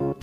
Good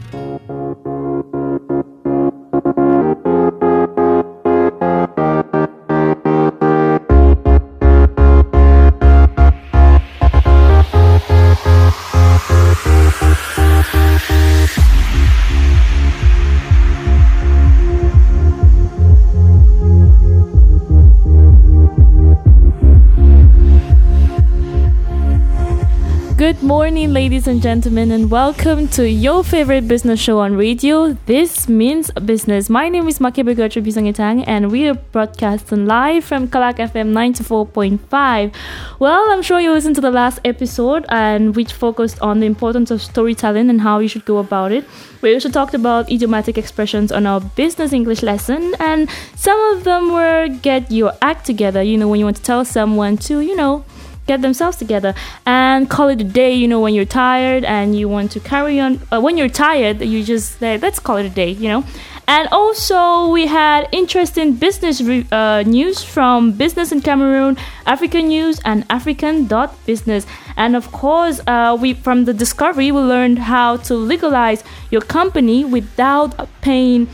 ladies and gentlemen, and welcome to your favorite business show on radio. This means business. My name is Makebe Gertrude Bisangitang, and we are broadcasting live from Kalak FM 94.5. Well, I'm sure you listened to the last episode, and which focused on the importance of storytelling and how you should go about it. We also talked about idiomatic expressions on our business English lesson, and some of them were get your act together. You know, when you want to tell someone to, you know, get themselves together and call it a day you know when you're tired and you want to carry on uh, when you're tired you just say let's call it a day you know. And also we had interesting business uh, news from business in cameroon african news and african dot business. And of course uh, we from the discovery we learned how to legalize your company without paying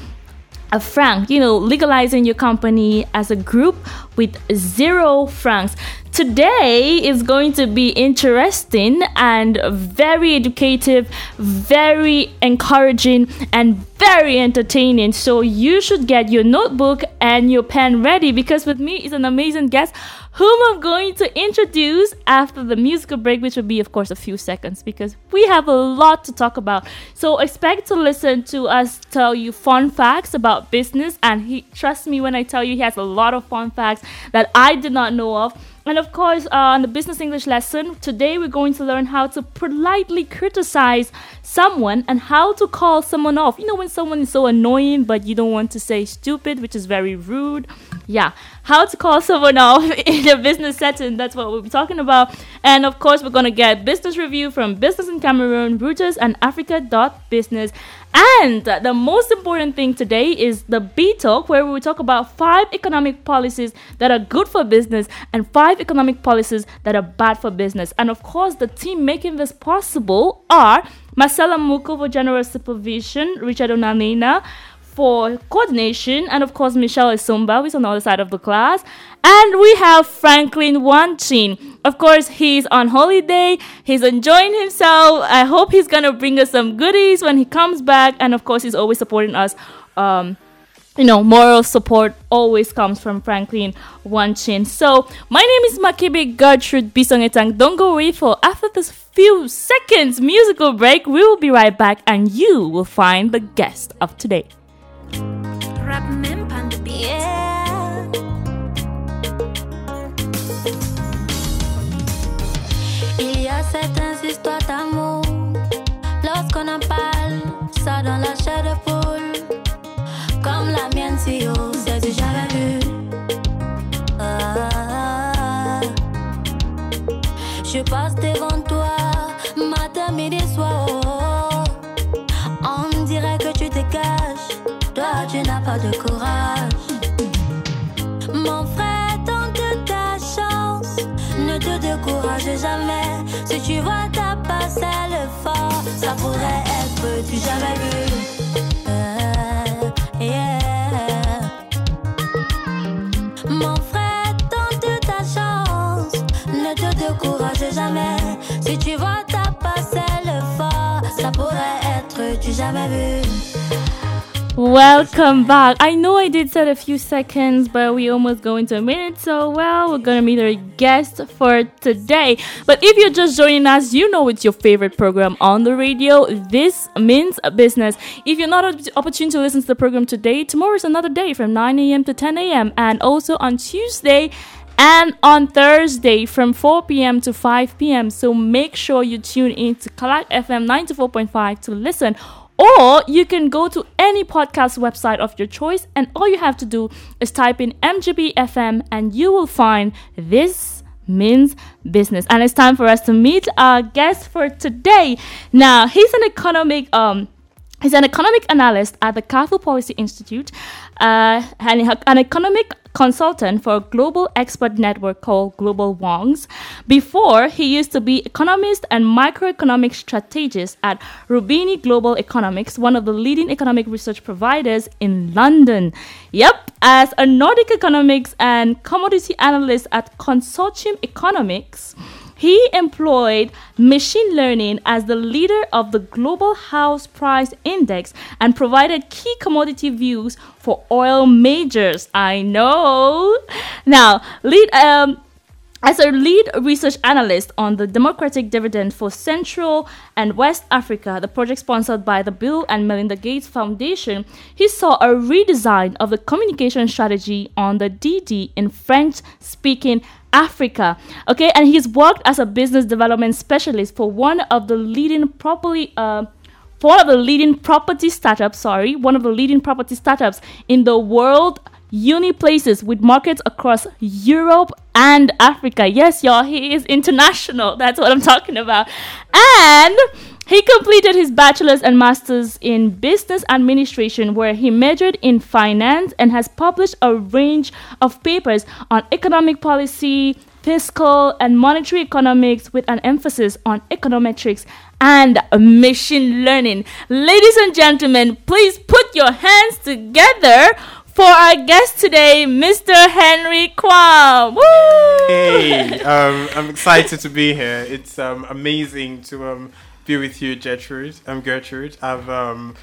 a franc, you know, legalizing your company as a group with zero francs. Today is going to be interesting and very educative, very encouraging, and very entertaining. So you should get your notebook and your pen ready because with me is an amazing guest whom I'm going to introduce after the musical break, which will be, of course, a few seconds because we have a lot to talk about. So expect to listen to us tell you fun facts about business, and he trust me when I tell you he has a lot of fun facts that I did not know of. And of course, uh, on the business English lesson, today we're going to learn how to politely criticize someone and how to call someone off. You know, when someone is so annoying, but you don't want to say stupid, which is very rude. Yeah, how to call someone off in a business setting. That's what we'll be talking about. And of course, we're going to get business review from Business in Cameroon, Reuters, and Africa.business. And the most important thing today is the B Talk, where we will talk about five economic policies that are good for business and five economic policies that are bad for business. And of course, the team making this possible are Marcela Muko for General Supervision, Richard Onanina for coordination, and of course, Michelle Isumba, who's on the other side of the class. And we have Franklin Wanchin. Of course, he's on holiday, he's enjoying himself. I hope he's gonna bring us some goodies when he comes back, and of course, he's always supporting us. Um, you know, moral support always comes from Franklin Wanchin. So, my name is Makibi Gertrude Bisongetang. Don't go away for after this few seconds musical break. We will be right back, and you will find the guest of today. Rap yeah. Il y a certaines histoires d'amour lorsqu'on en parle, ça dans la chair de poule. Comme la mienne, si haut, c'est du jamais vu. Ah, je passe devant toi, toi tu n'as pas de courage. Mon frère, tente ta chance, ne te décourage jamais. Si tu vois ta le fort, ça pourrait être du jamais vu. Mon frère, tente ta chance. Ne te décourage jamais. Si tu vois ta le fort, ça pourrait être du jamais vu. Welcome back. I know I did said a few seconds, but we almost go into a minute. So, well, we're gonna meet our guest for today. But if you're just joining us, you know it's your favorite program on the radio. This means business. If you're not an opportunity to listen to the program today, tomorrow is another day from 9 a.m. to 10 a.m. and also on Tuesday and on Thursday from 4 p.m. to 5 p.m. So make sure you tune in to Kalak FM 94.5 to listen or you can go to any podcast website of your choice, and all you have to do is type in MGB and you will find this means business. And it's time for us to meet our guest for today. Now, he's an economic um He's an economic analyst at the Nkafu Policy Institute, uh, and an economic consultant for a global expert network called Global Wongs. Before, he used to be economist and microeconomic strategist at Roubini Global Economics, one of the leading economic research providers in London. Yep, as a Nordic economics and commodity analyst at Consortium Economics. He employed machine learning as the leader of the Global House Price Index and provided key commodity views for oil majors. I know. Now, lead um, as a lead research analyst on the Demographic Dividend for Central and West Africa, the project sponsored by the Bill and Melinda Gates Foundation, he saw a redesign of the communication strategy on the DD in French speaking Africa. Okay, and he's worked as a business development specialist for one of the leading properly uh, one of the leading property startups, sorry, one of the leading property startups in the world Uniplaces with markets across Europe and Africa. Yes, y'all, he is international. That's what I'm talking about. And he completed his bachelor's and master's in business administration, where he majored in finance and has published a range of papers on economic policy, fiscal, and monetary economics with an emphasis on econometrics and machine learning. Ladies and gentlemen, please put your hands together for our guest today, Mr. Henry Kouam. Woo! Hey, um, I'm excited to be here. It's um, amazing to um, be with you, Gertrude. I'm Gertrude. I've um,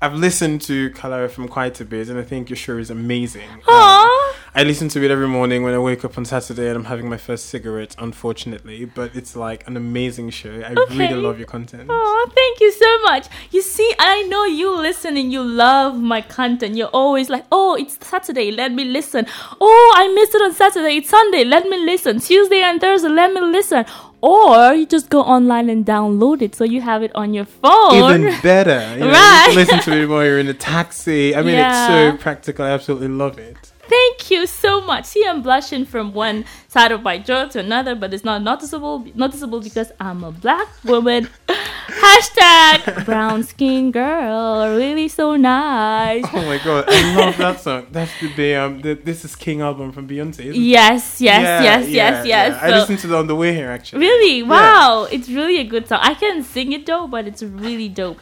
I've listened to Color from quite a bit, and I think your show is amazing. Um, Aww. I listen to it every morning when I wake up on Saturday and I'm having my first cigarette, unfortunately. But it's like an amazing show. I Okay. really love your content. Oh, thank you so much. You see, I know you listen and you love my content. You're always like, oh, it's Saturday, let me listen. Oh, I missed it on Saturday, it's Sunday, let me listen. Tuesday and Thursday, let me listen. Or you just go online and download it so you have it on your phone. Even better. You know, Right. listen to it while you're in a taxi. I mean, Yeah. it's so practical. I absolutely love it. Thank you so much. See, I'm blushing from one side of my jaw to another, but it's not noticeable. Noticeable because I'm a black woman. Hashtag brown skin girl, really so nice. Oh my god, I love that song. That's the, the um the This Is King album from Beyonce. Yes, yes, Yeah, yes, yeah, yes, yes. yeah. I listened to it on the way here actually. Really? Wow. It's really a good song. I can sing it though, but it's really dope.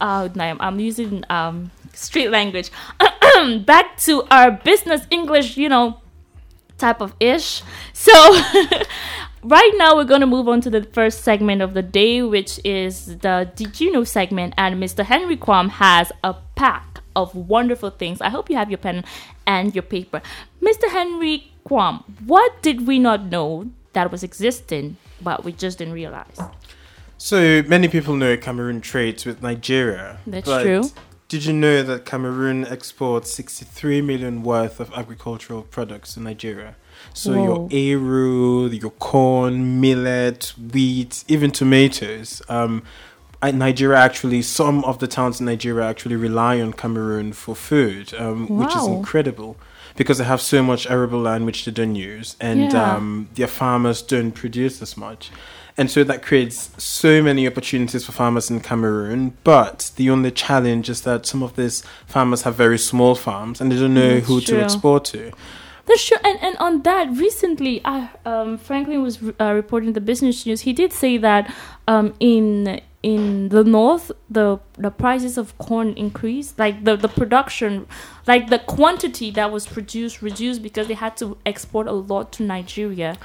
Oh, I'm, I'm using um street language. Back to our business English, you know, type of ish. So, right now we're going to move on to the first segment of the day, which is the Did You Know segment. And Mr. Henry Kouam has a pack of wonderful things. I hope you have your pen and your paper. Mr. Henry Kouam, what did we not know that was existing, but we just didn't realize? So many people know Cameroon trades with Nigeria. That's true. Did you know that Cameroon exports 63 million worth of agricultural products to Nigeria? So Whoa. your eru, your corn, millet, wheat, even tomatoes. Um, Nigeria actually, some of the towns in Nigeria actually rely on Cameroon for food, um, which is incredible because they have so much arable land which they don't use, and Yeah. um, their farmers don't produce as much. And so that creates so many opportunities for farmers in Cameroon. But the only challenge is that some of these farmers have very small farms and they don't know That's who true. to export to. That's true. And, and on that, recently, I, um, Franklin was uh, reporting the business news. He did say that um, in in the north, the the prices of corn increased, like the, the production, like the quantity that was produced reduced because they had to export a lot to Nigeria.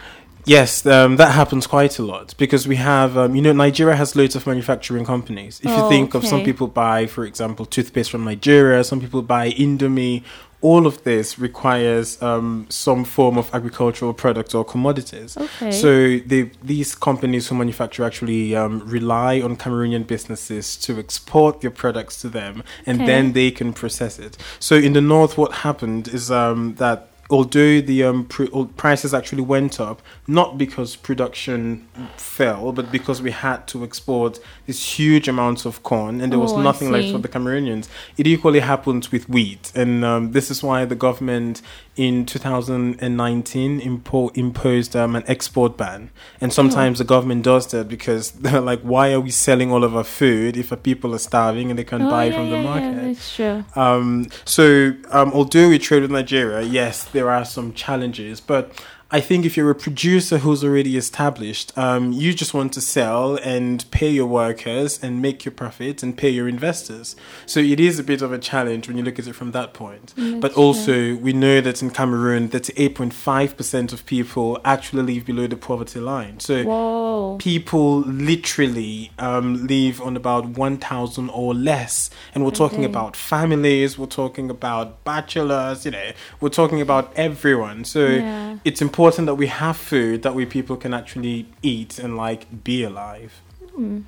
Yes, um, that happens quite a lot because we have, um, you know, Nigeria has loads of manufacturing companies. If you Oh, think of some people buy, for example, toothpaste from Nigeria, some people buy Indomie. All of this requires um, some form of agricultural product or commodities. Okay. So they, these companies who manufacture actually um, rely on Cameroonian businesses to export their products to them, and Okay. then they can process it. So in the north, what happened is um, that although the um, pr- prices actually went up, not because production fell, but because we had to export these huge amounts of corn, and there was Oh, nothing left for the Cameroonians. It equally happened with wheat, and um, this is why the government in 2019 impo- imposed um, an export ban. And sometimes the government does that because they're like, why are we selling all of our food if our people are starving and they can't Oh, buy yeah, from the yeah, market? Yeah, that's true. Um, so, um, although we trade with Nigeria, yes, there are some challenges, but I think if you're a producer who's already established, um, you just want to sell and pay your workers and make your profit and pay your investors. So it is a bit of a challenge when you look at it from that point. Mm, but also, we know that in Cameroon, that 8.5% of people actually live below the poverty line. So Whoa. people literally um, live on about 1,000 or less. And we're talking Okay. about families, we're talking about bachelors, you know, we're talking about everyone. So Yeah. it's important that we have food that we people can actually eat and like be alive. Hmm.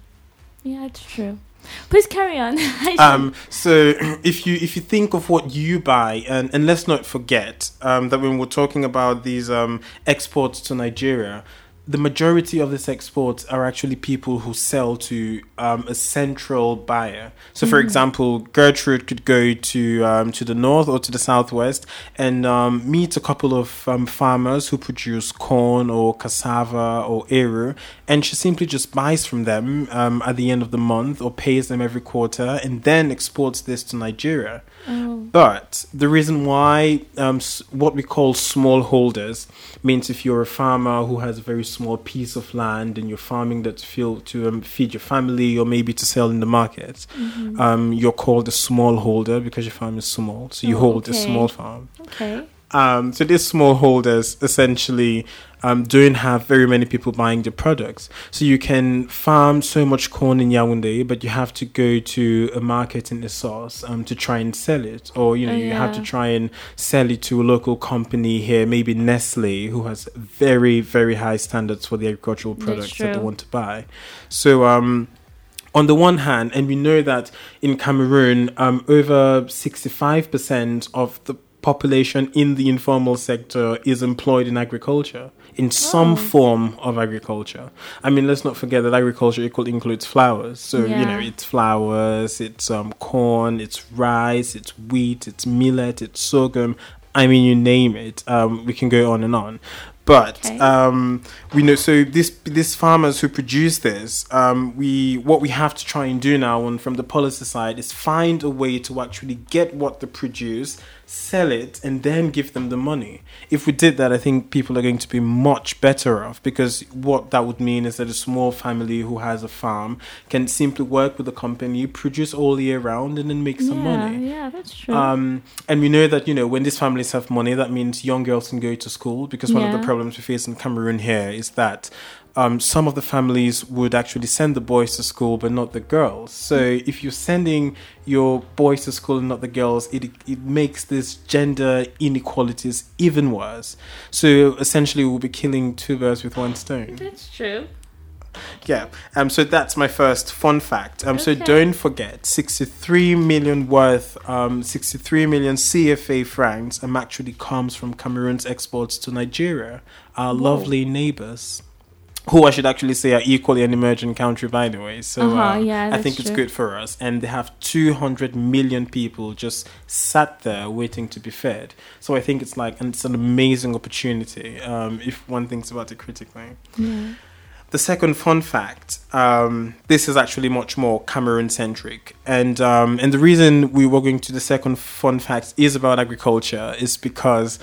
Yeah, it's true. Please carry on. Um, so if you if you think of what you buy, and, and let's not forget um, that when we're talking about these um, exports to Nigeria, the majority of these exports are actually people who sell to um, a central buyer. So, for example, Gertrude could go to um, to the north or to the southwest and um, meet a couple of um, farmers who produce corn or cassava or eru, and she simply just buys from them um, at the end of the month or pays them every quarter, and then exports this to Nigeria. oh. But the reason why um, what we call smallholders means if you're a farmer who has a very small piece of land and you're farming that to, feel, to um, feed your family or maybe to sell in the market, Mm-hmm. um, you're called a smallholder because your farm is small. So you Oh, hold a small farm. Okay. Um, so these smallholders essentially um, don't have very many people buying the products. So you can farm so much corn in Yaoundé, but you have to go to a market in the source um, to try and sell it, or you know Oh, you have to try and sell it to a local company here, maybe Nestle, who has very very high standards for the agricultural products that they want to buy. So um, on the one hand, and we know that in Cameroon, um, over 65% of the population in the informal sector is employed in agriculture, in some Oh. form of agriculture. I mean, let's not forget that agriculture equal includes flowers. So, you know, it's flowers, it's um, corn, it's rice, it's wheat, it's millet, it's sorghum. I mean, you name it. Um, we can go on and on. But Okay. um, we know so this these farmers who produce this, um, we what we have to try and do now, and from the policy side, is find a way to actually get what they produce, sell it, and then give them the money. If we did that, I think people are going to be much better off because what that would mean is that a small family who has a farm can simply work with a company, produce all year round, and then make some yeah, money. yeah, that's true. Um, and we know that you know when these families have money, that means young girls can go to school. Because one of the problems we face in Cameroon here is that um, some of the families would actually send the boys to school, but not the girls. So if you're sending your boys to school and not the girls, it it makes this gender inequalities even worse. So essentially, we'll be killing two birds with one stone. that's true. Yeah. Um. So that's my first fun fact. Um. So don't forget, sixty-three million worth, um, sixty-three million CFA francs, um, actually comes from Cameroon's exports to Nigeria, our Whoa. lovely neighbors. Who I should actually say are equally an emerging country, by the way. So Uh-huh, um, yeah, I think it's good for us. And they have 200 million people just sat there waiting to be fed. So I think it's like, and it's an amazing opportunity um, if one thinks about it critically. Yeah. The second fun fact, um, this is actually much more Cameroon centric, and um, and the reason we were going to the second fun fact is about agriculture is because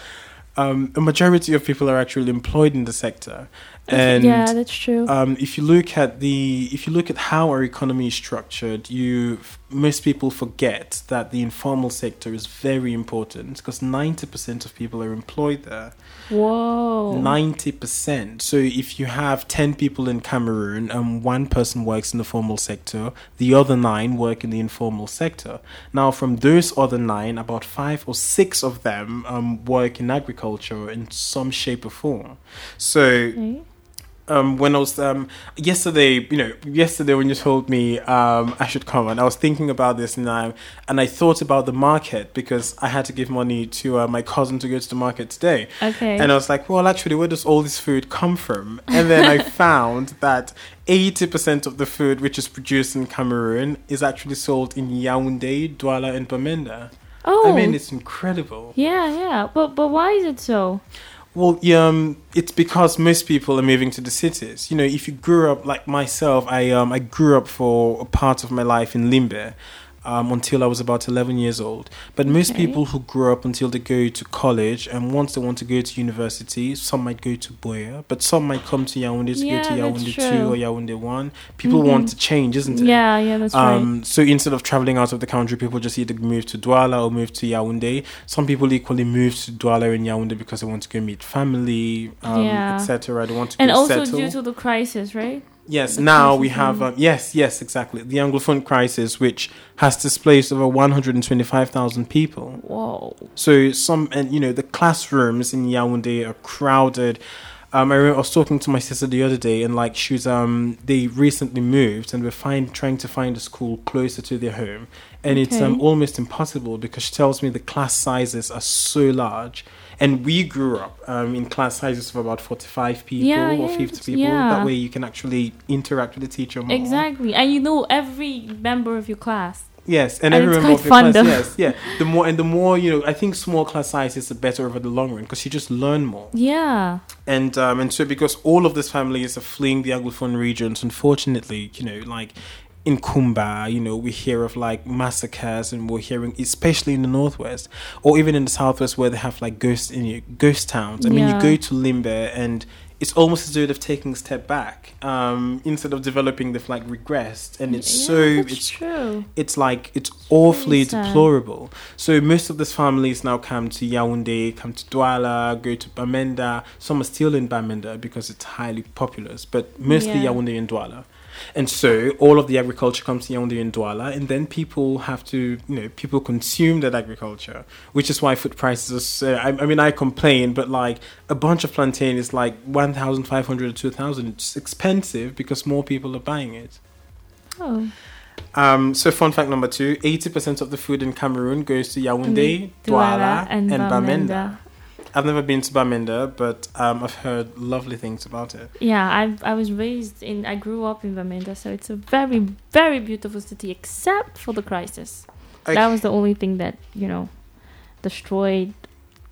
um, a majority of people are actually employed in the sector, and yeah, that's true. um, if you look at the if you look at how our economy is structured, you most people forget that the informal sector is very important because ninety percent of people are employed there. Whoa. Ninety percent. So if you have ten people in Cameroon and one person works in the formal sector, the other nine work in the informal sector. Now, from those other nine, about five or six of them um, work in agriculture in some shape or form. So Okay. Um, when I was um, yesterday, you know, yesterday when you told me um, I should come, and I was thinking about this now, and I thought about the market because I had to give money to uh, my cousin to go to the market today, Okay. and I was like, well, actually, where does all this food come from? And then I found that eighty percent of the food which is produced in Cameroon is actually sold in Yaoundé, Douala, and Bamenda. oh. I mean, it's incredible. yeah, yeah. But but why is it so? Well, um, it's because most people are moving to the cities. You know, if you grew up like myself, I um, I grew up for a part of my life in Limbe. Um, until I was about 11 years old. But most Okay. people who grow up until they go to college, and once they want to go to university, some might go to Buea, but some might come to Yaoundé to Yeah, go to Yaoundé 2 or Yaoundé 1. People Mhm. want to change, isn't it? Yeah, yeah, that's right. Um, so instead of traveling out of the country, people just either move to Douala or move to Yaoundé. Some people equally move to Douala and Yaoundé because they want to go meet family, um, Yeah. etc. They want to And go also settle. due to the crisis, right? Yes, the now we have um, yes, yes, exactly the Anglophone crisis, which has displaced over 125,000 people. Whoa. So some, and you know, the classrooms in Yaoundé are crowded. Um, I, remember I was talking to my sister the other day, and like she was, um, they recently moved, and we're find, trying to find a school closer to their home, and it's um, almost impossible because she tells me the class sizes are so large, and we grew up um, in class sizes of about forty-five people Yeah, or yeah, fifty people. yeah. That way, you can actually interact with the teacher more. Exactly. And you know every member of your class. Yes, and, And every member of your class. though. Yes, yeah. The more and the more you know, I think small class sizes are better over the long run because you just learn more. Yeah. And um, and so because all of these families are fleeing the Anglophone regions, unfortunately, you know, like in Kumba, you know, we hear of like massacres, and we're hearing, especially in the northwest, or even in the southwest, where they have like ghost in ghost towns. I mean, you go to Limbe, and it's almost as though they've taken a step back. Um, instead of developing, they've like regressed, and it's Yeah, so it's true. it's like it's awfully deplorable. So most of these families now come to Yaoundé, come to Douala, go to Bamenda. Some are still in Bamenda because it's highly populous, but mostly Yeah. Yaoundé and Douala. And so all of the agriculture comes to Yaoundé and Douala, and then people have to, you know, people consume that agriculture, which is why food prices are so. I, I mean, I complain, but like a bunch of plantain is like one thousand five hundred or two thousand. It's expensive because more people are buying it. Oh. Um, so fun fact number two, 80% of the food in Cameroon goes to Yaoundé, Douala, and, Bamenda. I've never been to Bamenda, but um, I've heard lovely things about it. Yeah, I I was raised in I grew up in Bamenda, so it's a very very beautiful city except for the crisis. Okay. That was the only thing that, you know, destroyed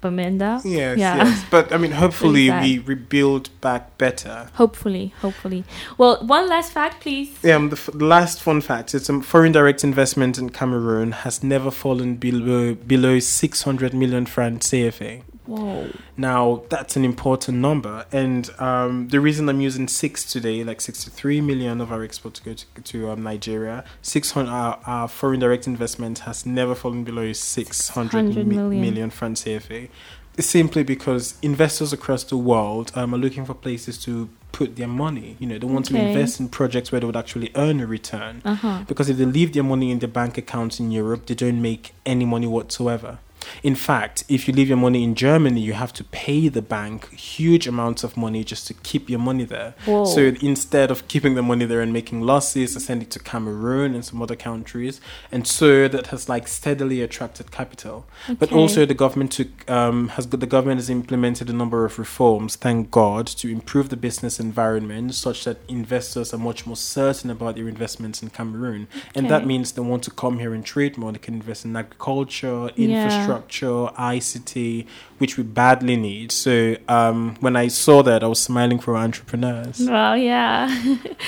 Bamenda. Yes, Yeah. yes. But I mean, hopefully we rebuild back better. Hopefully, hopefully. Well, one last fact, please. Um, the, f- the last fun fact is um, foreign direct investment in Cameroon has never fallen below below 600 million francs CFA. Whoa. Now that's an important number, and um, the reason I'm using six today, like 63 million of our exports go to, to um, Nigeria, 600 our, our foreign direct investment has never fallen below 600 600 mi- million. million francs CFA. Simply because investors across the world um, are looking for places to put their money. You know, they want to invest in projects where they would actually earn a return. Uh huh. Because if they leave their money in their bank accounts in Europe, they don't make any money whatsoever. In fact, if you leave your money in Germany, you have to pay the bank huge amounts of money just to keep your money there. Whoa. So instead of keeping the money there and making losses, they send it to Cameroon and some other countries. And so that has like steadily attracted capital. But also the government took um, has the government has implemented a number of reforms, thank God, to improve the business environment such that investors are much more certain about their investments in Cameroon. And that means they want to come here and trade more. They can invest in agriculture, Yeah. Infrastructure, ICT, which we badly need. So um, when I saw that, I was smiling for entrepreneurs. Well, yeah.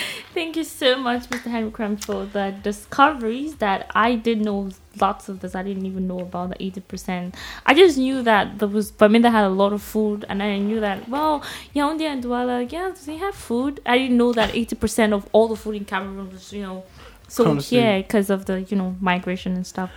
Thank you so much, Mr. Henry Kouam, for the discoveries that I did know lots of this. I didn't even know about the 80%. I just knew that there was, Bamenda had a lot of food, and I knew that, well, Yaoundé and Douala, yeah, they have food. I didn't know that 80% of all the food in Cameroon was, you know, so here because of the, you know, migration and stuff.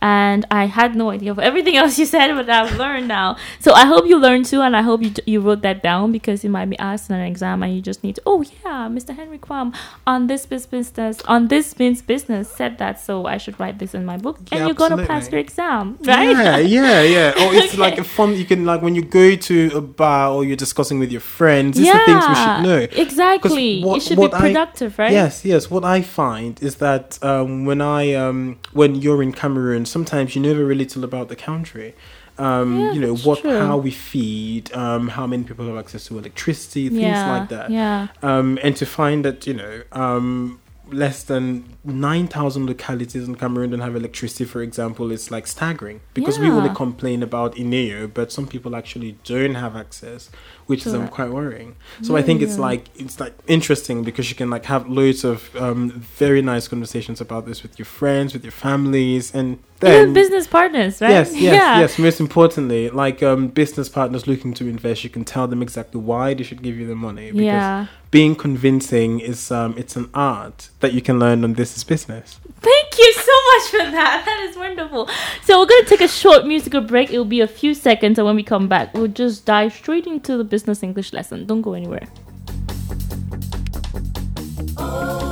And I had no idea of everything else you said, but I've learned now. So I hope you learned too, and I hope you you wrote that down because it might be asked in an exam, and you just need to. Oh yeah, Mr. Henry Kouam on this business on this means business said that, so I should write this in my book, and you're gonna pass your exam, right? Yeah, yeah, yeah. Or it's Okay. like a fun. You can like when you go to a bar or you're discussing with your friends. These are things we should know. Exactly. what- it should be I- productive, right? Yes, yes. What I find is that um, when I um, when you're in Cameroon, sometimes you know very little about the country. Um, Yeah, you know what, true. how we feed, um, how many people have access to electricity, things yeah, like that. Yeah. Um, and to find that you know um, less than 9,000 localities in Cameroon don't have electricity, for example, it's like staggering because we only complain about Eneo, but some people actually don't have access, which is um, quite worrying. So I think it's like it's like interesting because you can like have loads of um, very nice conversations about this with your friends, with your families, and then Even business partners, right? Yes, yes, yeah. yes. Most importantly, like um, business partners looking to invest, you can tell them exactly why they should give you the money. Because Yeah. Being convincing is um, it's an art that you can learn on This Is Business. Thank you so much for that. That is wonderful. So we're gonna take a short musical break. It will be a few seconds, and when we come back, we'll just dive straight into the business English lesson. Don't go anywhere. Something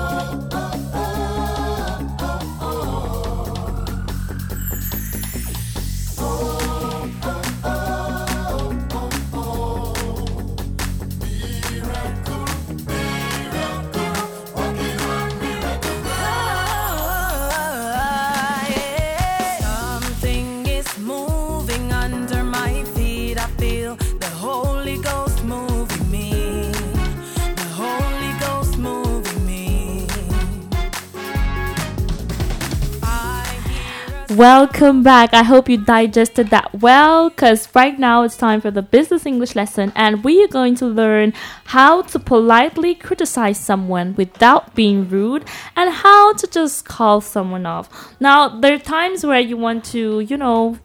Welcome back. I hope you digested that well because right now it's time for the business English lesson, and we are going to learn how to politely criticize someone without being rude and how to just call someone off. Now, there are times where you want to, you know,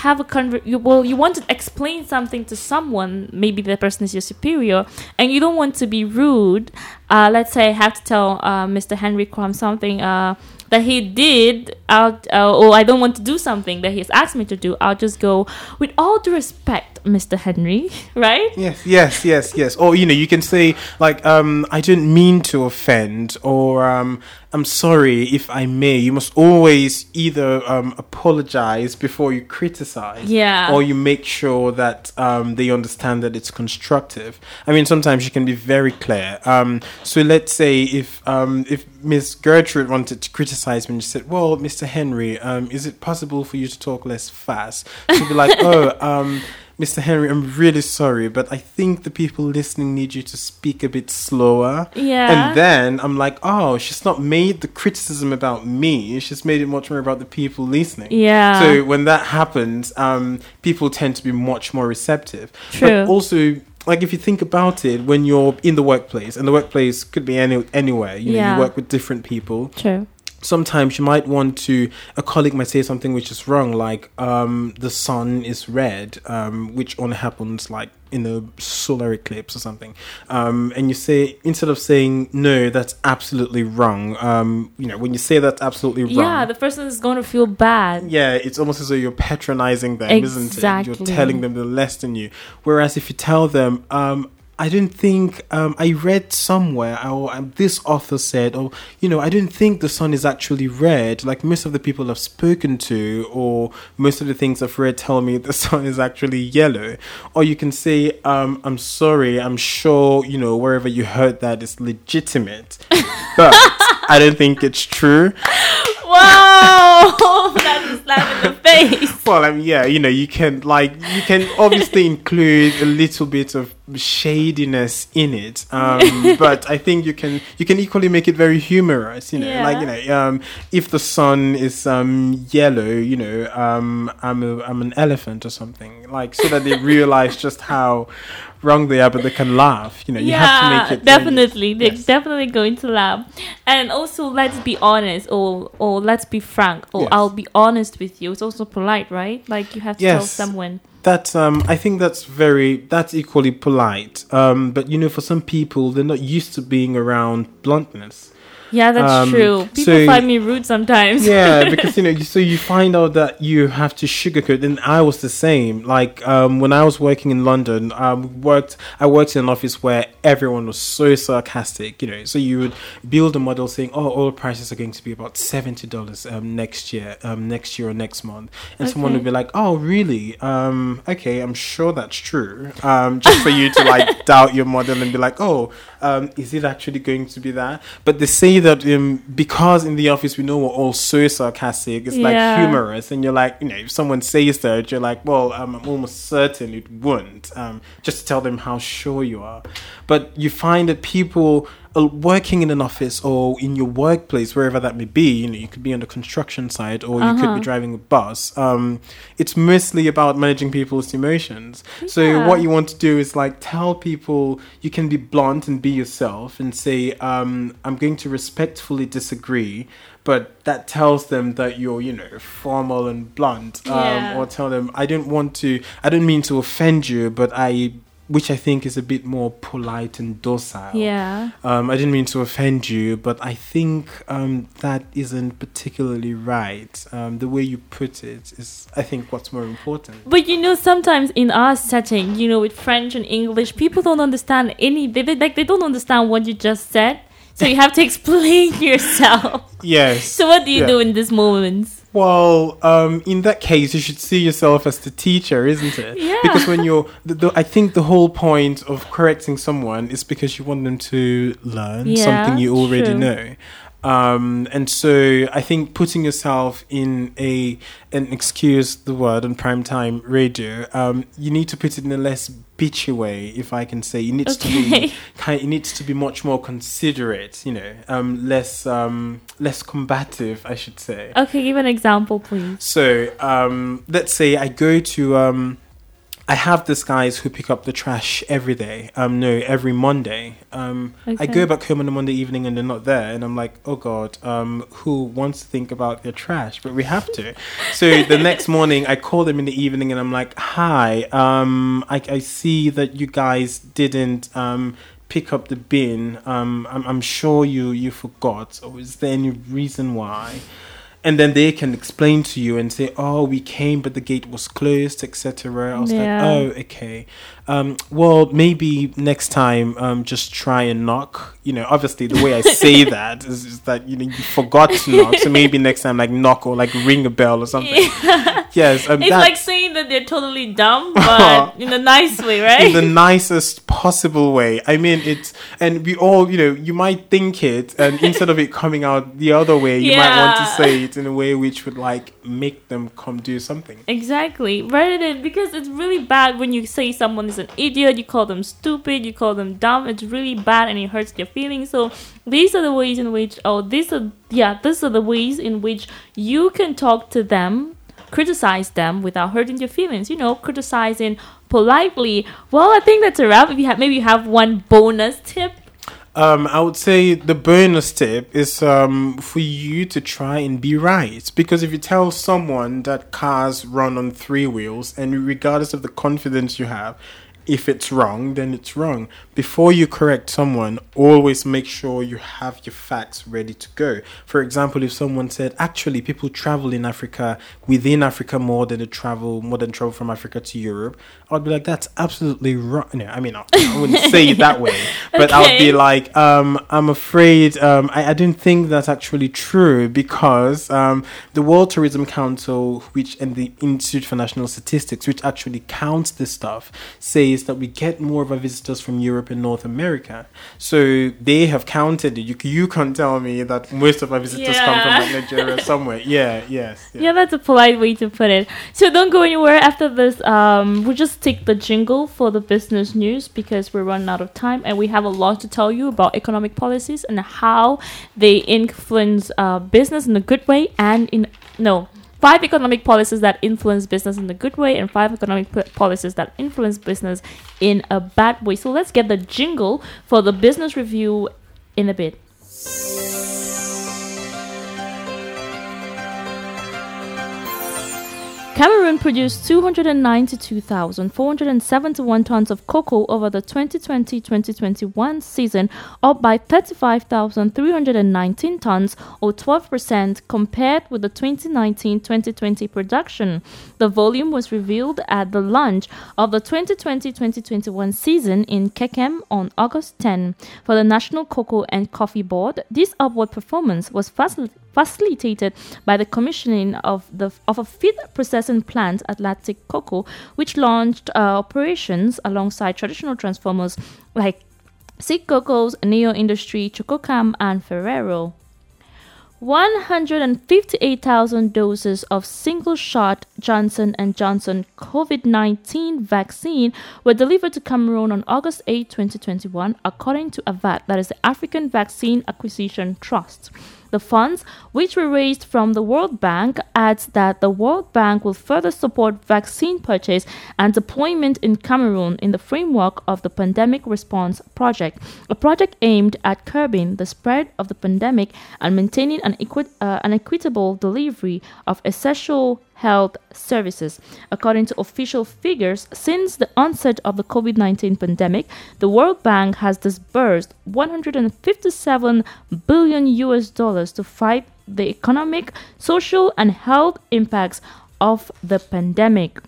have a conver- you, well you want to explain something to someone maybe the person is your superior and you don't want to be rude uh, let's say i have to tell uh, mr henry Kouam something uh, that he did uh, or i don't want to do something that he's asked me to do i'll just go with all due respect mr henry right Yes, yes, yes, yes. Or you know, you can say like, um, "I didn't mean to offend," or um, "I'm sorry if I may." You must always either um, apologize before you criticize, Yeah. or you make sure that um, they understand that it's constructive. I mean, sometimes you can be very clear. Um, so let's say if um, if Miss Gertrude wanted to criticize me and she said, "Well, Mr. Henry, um, is it possible for you to talk less fast?" She'd be like, "Oh, um." Mr. Henry, I'm really sorry, but I think the people listening need you to speak a bit slower. Yeah. And then I'm like, oh, she's not made the criticism about me. She's made it much more about the people listening. Yeah. So when that happens, um, people tend to be much more receptive. True. But also, like if you think about it, when you're in the workplace, and the workplace could be any anywhere. You know, Yeah. you work with different people true sometimes you might want to a colleague might say something which is wrong like um the sun is red um which only happens like in a solar eclipse or something um and you say instead of saying no that's absolutely wrong um you know when you say that's absolutely wrong yeah the person is going to feel bad yeah, it's almost as though you're patronizing them, isn't it? You're telling them they're less than you. Whereas if you tell them, um, I don't think um, I read somewhere, or um, this author said, or you know, I don't think the sun is actually red. Like most of the people I've spoken to, or most of the things I've read tell me the sun is actually yellow. Or you can say, um, I'm sorry, I'm sure you know wherever you heard that is legitimate, but I don't think it's true. wow that's a slap in the face Well, I mean, yeah, you know, you can like you can obviously include a little bit of shadiness in it, um, but I think you can you can equally make it very humorous. You know, like you know, um, if the sun is um, yellow, you know, um, I'm a, I'm an elephant or something, like so that they realize just how wrong they are, but they can laugh. You know, you have to make it definitely they're Yes. definitely going to laugh and also let's be honest or or let's be frank or Yes. i'll be honest with you it's also polite right like you have to tell someone That's um I think that's very that's equally polite. Um but you know for some people they're not used to being around bluntness. Yeah that's Um, true people so- find me rude sometimes Yeah, because you know so you find out that you have to sugarcoat and I was the same. Like um when I was working in London, um worked I worked in an office where everyone was so sarcastic, you know. So you would build a model saying, "Oh, oil prices are going to be about $70 um next year, um next year or next month." And someone would be like, "Oh, really? Um okay, I'm sure that's true." Um just for you to like doubt your model and be like, "Oh, um is it actually going to be that?" But they say that um because in the office we know we're all so sarcastic, it's like humorous and you're like, you know, if someone says that, you're like, "Well, um, I'm almost certain it wouldn't." Um just to tell them how sure you are. But you find that people working in an office or in your workplace, wherever that may be, you know, you could be on the construction side or you could Uh-huh. be driving a bus. Um, it's mostly about managing people's emotions. So what you want to do is like tell people you can be blunt and be yourself and say, um, I'm going to respectfully disagree. But that tells them that you're, you know, formal and blunt. Um, Yeah. Or tell them, I don't want to, I don't mean to offend you, but I, which I think is a bit more polite and docile. Yeah. Um, I didn't mean to offend you, but I think um, that isn't particularly right. Um, the way you put it is, I think, what's more important. But you know, sometimes in our setting, you know, with French and English, people don't understand any. They, like they don't understand what you just said, so you have to explain yourself. Yes. So what do you Yeah. do in these moments? Well, um, in that case, you should see yourself as the teacher, isn't it? Yeah. Because when you're, the, the, I think the whole point of correcting someone is because you want them to learn Yeah, something you already true. know. Um, and so I think putting yourself in a, and excuse the word on primetime radio, um, you need to put it in a less bitchy way, if I can say. It needs to be kind. It needs to be much more considerate, you know, um, less, um, less combative, I should say. Okay, give an example, please. So, um, let's say I go to, um, I have these guys who pick up the trash every day. Um, no, every Monday. Um, I go back home on a Monday evening and they're not there, and I'm like, oh god, um, who wants to think about their trash? But we have to. So the next morning, I call them in the evening and I'm like, hi, um, I, I see that you guys didn't. Um, pick up the bin um I'm, I'm sure you you forgot or is there any reason why and then they can explain to you and say, "Oh, we came, but the gate was closed, etc." I was Yeah. like, "Oh, okay. Um, well, maybe next time, um, just try and knock." You know, obviously, the way I say that is, is that you know you forgot to knock, so maybe next time, like knock or like ring a bell or something. Yes, um, It's that- like saying that they're totally dumb, but in a nice way, right? in the nicest possible way. I mean, it's and we all, you know, you might think it, and instead of it coming out the other way, you might want to say it in a way which would like make them come do something. Exactly. Rather than because it's really bad when you say someone an idiot, you call them stupid, you call them dumb. It's really bad and it hurts their feelings. So these are the ways in which oh these are yeah, these are the ways in which you can talk to them, criticize them without hurting their feelings. You know, criticizing politely. Well, I think that's a wrap. If you have maybe you have one bonus tip. Um, I would say the bonus tip is um, for you to try and be right. Because if you tell someone that cars run on three wheels, and regardless of the confidence you have, if it's wrong, then it's wrong. Before you correct someone, always make sure you have your facts ready to go. For example, if someone said, actually, people travel in Africa, within Africa, more than they travel, more than travel from Africa to Europe, I'd be like, that's absolutely wrong. No, I mean, I, I wouldn't say it that way, but I would be like, um, I'm afraid um, I, I don't think that's actually true because um, the World Tourism Council, which and the Institute for National Statistics, which actually counts this stuff, says that we get more of our visitors from Europe and North America. So they have counted it. You, you can't tell me that most of our visitors come from like, Nigeria somewhere. Yeah, yes. Yeah, that's a polite way to put it. So don't go anywhere after this. Um, we'll just take the jingle for the business news because we're running out of time and we have a lot to tell you about economic policies and how they influence uh, business in a good way and in no. Five economic policies that influence business in a good way, and five economic p- policies that influence business in a bad way. So let's get the jingle for the business review in a bit. Cameroon produced 292,471 tons of cocoa over the 2020-2021 season, up by 35,319 tons or 12% compared with the 2019-2020 production. The volume was revealed at the launch of the 2020-2021 season in Kekem on August 10. For the National Cocoa and Coffee Board, this upward performance was facilitated facilitated by the commissioning of the of a feed processing plant at Atlantic Cocoa, which launched uh, operations alongside traditional transformers like Sic Cacaos, Neo Industry, Chococam, and Ferrero. 158,000 doses of single-shot Johnson & Johnson COVID-19 vaccine were delivered to Cameroon on August 8, 2021, according to AVAT, that is the African Vaccine Acquisition Trust. The funds, which were raised from the World Bank, adds that the World Bank will further support vaccine purchase and deployment in Cameroon in the framework of the Pandemic Response Project, a project aimed at curbing the spread of the pandemic and maintaining an, equi- uh, an equitable delivery of essential health services. According to official figures, since the onset of the COVID 19 pandemic, the World Bank has disbursed 157 billion US dollars to fight the economic, social, and health impacts of the pandemic.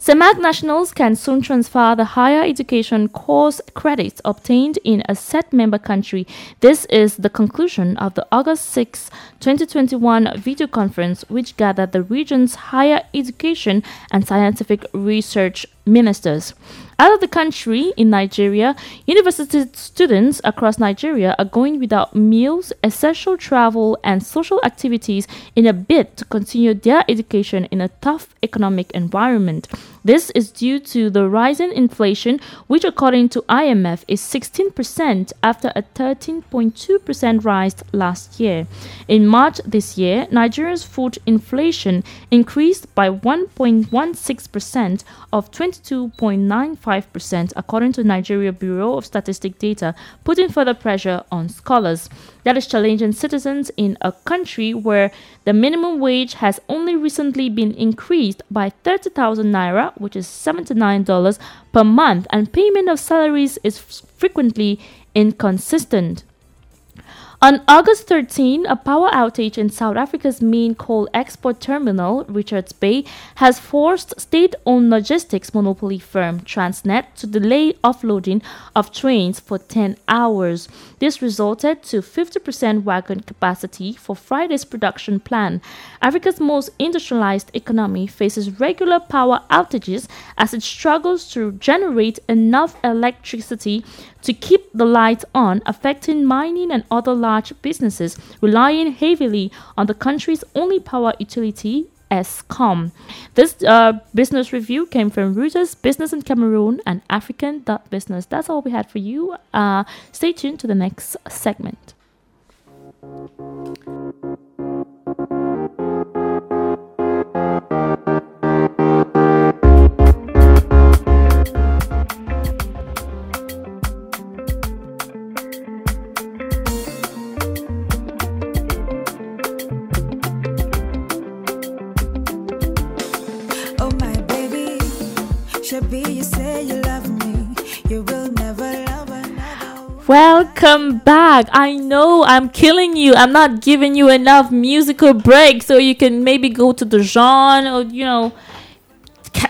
CEMAC nationals can soon transfer the higher education course credits obtained in a set member country. This is the conclusion of the August 6, 2021 video conference, which gathered the region's higher education and scientific research ministers. Out of the country in Nigeria, university students across Nigeria are going without meals, essential travel, and social activities in a bid to continue their education in a tough economic environment. This is due to the rising inflation, which, according to IMF, is 16% after a 13.2% rise last year. In March this year, Nigeria's food inflation increased by 1.16% of 22.95%, according to Nigeria Bureau of Statistic data, putting further pressure on scholars. That is challenging citizens in a country where the minimum wage has only recently been increased by 30,000 naira, which is $79 per month, and payment of salaries is frequently inconsistent. On August 13, a power outage in South Africa's main coal export terminal, Richards Bay, has forced state owned logistics monopoly firm Transnet to delay offloading of trains for 10 hours. This resulted to 50% wagon capacity for Friday's production plan. Africa's most industrialized economy faces regular power outages as it struggles to generate enough electricity to keep the lights on, affecting mining and other large businesses relying heavily on the country's only power utility, Eskom. This uh, business review came from Reuters, Business in Cameroon, and African Business. That's all we had for you. Uh, stay tuned to the next segment. Back. I know I'm killing you. I'm not giving you enough musical break so you can maybe go to the genre or, you know,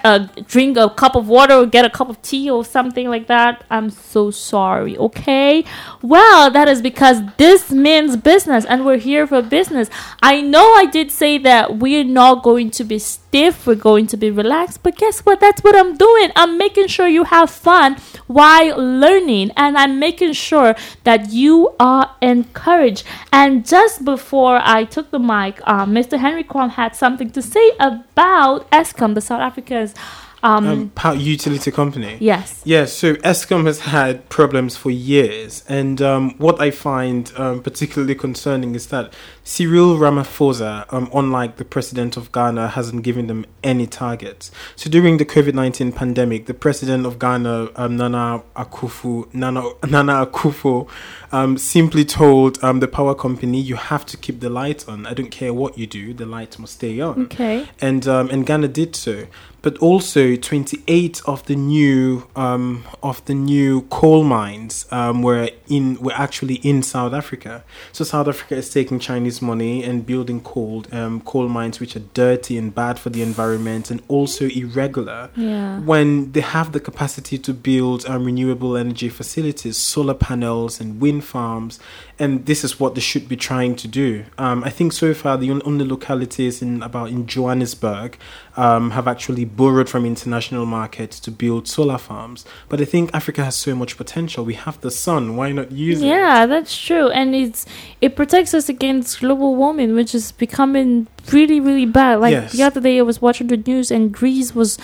uh, drink a cup of water or get a cup of tea or something like that. I'm so sorry, okay? Well, that is because this means business and we're here for business. I know I did say that we're not going to be stiff, we're going to be relaxed, but guess what? That's what I'm doing. I'm making sure you have fun while learning and I'm making sure that you are encouraged. And just before I took the mic, uh, Mr. Henry Kouam had something to say about Eskom, the South Africa's. Um, Um, power utility company. yes. Yeah, so Eskom has had problems for years, and um, what I find um, particularly concerning is that Cyril Ramaphosa, um, unlike the president of Ghana, hasn't given them any targets. So during the COVID nineteen pandemic, the president of Ghana, um, Nana Akufo, Nana Nana Akufo, um, simply told um, the power company, "You have to keep the light on. I don't care what you do, the light must stay on." Okay. and um, and Ghana did so. But also, 28 of the new um, of the new coal mines um, were in were actually in South Africa. So South Africa is taking Chinese money and building coal um, coal mines which are dirty and bad for the environment and also irregular. Yeah. When they have the capacity to build um, renewable energy facilities, solar panels and wind farms, and this is what they should be trying to do. Um, I think so far the only localities in about in Johannesburg um, have actually borrowed from international markets to build solar farms. But I think Africa has so much potential. We have the sun. Why not use it? Yeah, that's true, and it's it protects us against global warming, which is becoming really, really bad. Like Yes. the other day, I was watching the news, and Greece was